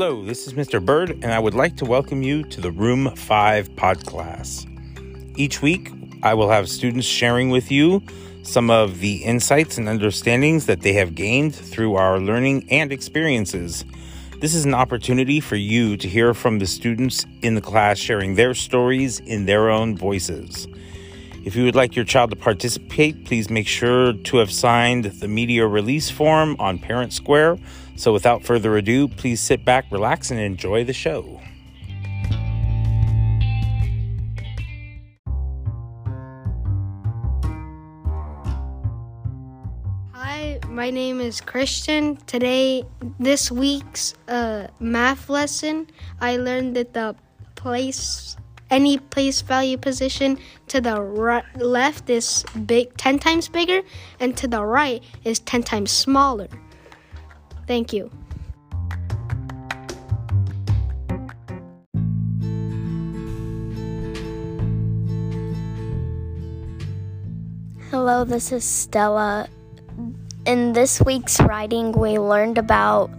Hello, this is Mr. Bird, and I would like to welcome you to the Room 5 pod class. Each week, I will have students sharing with you some of the insights and understandings that they have gained through our learning and experiences. This is an opportunity for you to hear from the students in the class sharing their stories in their own voices. If you would like your child to participate, please make sure to have signed the media release form on Parent Square. So, without further ado, please sit back, relax, and enjoy the show. Hi, my name is Christian. Today, this week's uh, math lesson, I learned that the place any place value position to the left is big 10 times bigger and to the right is 10 times smaller. Thank you. Hello, this is Stella. In this week's writing, we learned about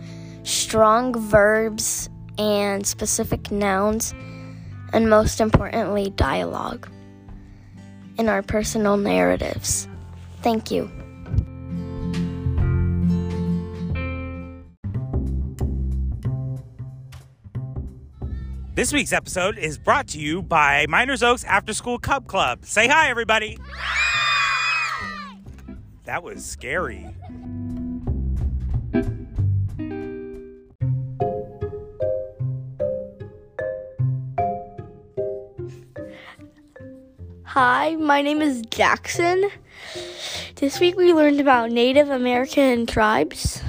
strong verbs and specific nouns and most importantly, dialogue in our personal narratives. Thank you. This week's episode is brought to you by Meiners Oaks After School Cub Club. Say hi, everybody. That was scary. Hi, my name is Jackson. This week we learned about Native American tribes.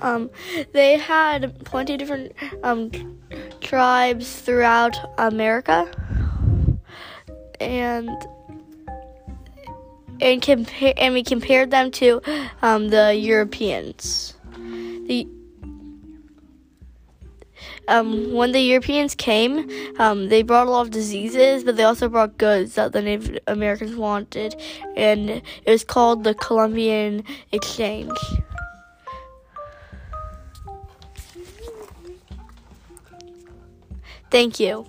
Um, they had plenty of different um, tribes throughout America, and and compare and we compared them to um, the Europeans. The um, when the Europeans came, um, they brought a lot of diseases, but they also brought goods that the Native Americans wanted, and it was called the Columbian Exchange. Thank you.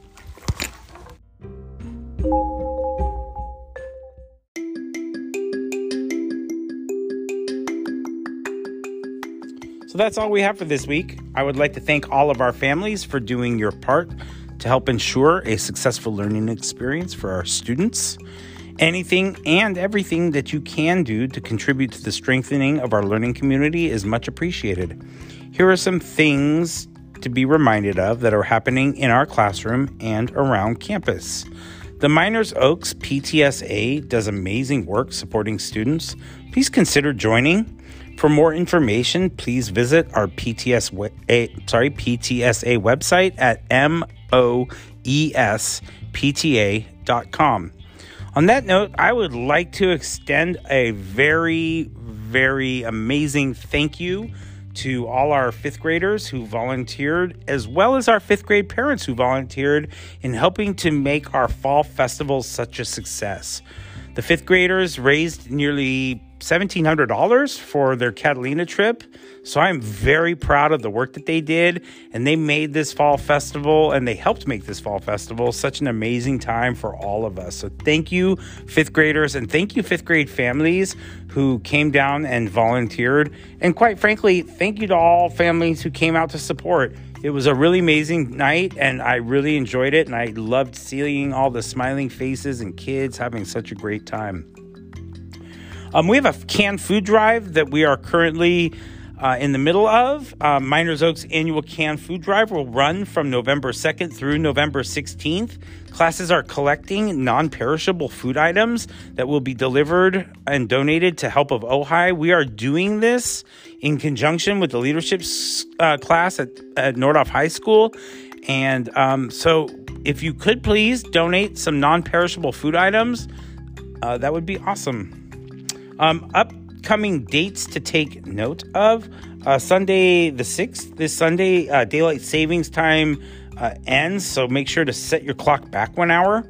So that's all we have for this week. I would like to thank all of our families for doing your part to help ensure a successful learning experience for our students. Anything and everything that you can do to contribute to the strengthening of our learning community is much appreciated. Here are some things to be reminded of that are happening in our classroom and around campus. The Meiners Oaks PTSA does amazing work supporting students. Please consider joining. For more information, please visit our PTSA, sorry, PTSA website at moespta.com. On that note, I would like to extend a very, very amazing thank you to all our fifth graders who volunteered, as well as our fifth grade parents who volunteered in helping to make our fall festival such a success. The fifth graders raised nearly $1,700 for their Catalina trip. So I'm very proud of the work that they did. And they made this fall festival and they helped make this fall festival such an amazing time for all of us. So thank you, fifth graders, and thank you, fifth grade families who came down and volunteered. And quite frankly, thank you to all families who came out to support. It was a really amazing night and I really enjoyed it. And I loved seeing all the smiling faces and kids having such a great time. Um, we have a canned food drive that we are currently uh, in the middle of. Uh, Meiners Oaks annual canned food drive will run from November 2nd through November 16th. Classes are collecting non perishable food items that will be delivered and donated to Help of Ojai. We are doing this in conjunction with the leadership uh, class at, at Nordhoff High School. And um, so, if you could please donate some non perishable food items, uh, that would be awesome. Um, upcoming dates to take note of uh, Sunday the 6th, this Sunday, uh, daylight savings time uh, ends, so make sure to set your clock back one hour.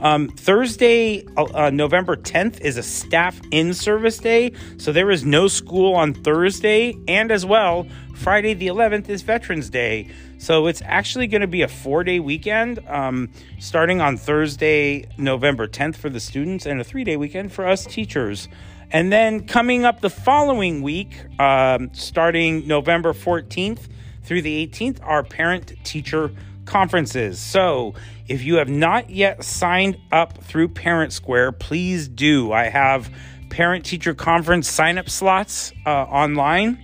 Um, Thursday, uh, uh, November 10th, is a staff in service day. So there is no school on Thursday. And as well, Friday the 11th is Veterans Day. So it's actually going to be a four day weekend um, starting on Thursday, November 10th for the students, and a three day weekend for us teachers. And then coming up the following week, um, starting November 14th through the 18th, our parent teacher conferences. So if you have not yet signed up through Parent Square, please do. I have parent teacher conference sign up slots uh, online.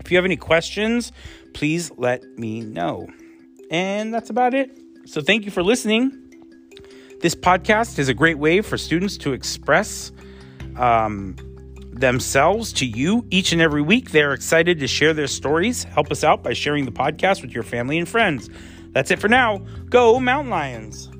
If you have any questions, please let me know. And that's about it. So thank you for listening. This podcast is a great way for students to express um, themselves to you each and every week. They're excited to share their stories. Help us out by sharing the podcast with your family and friends. That's it for now. Go, Mountain Lions.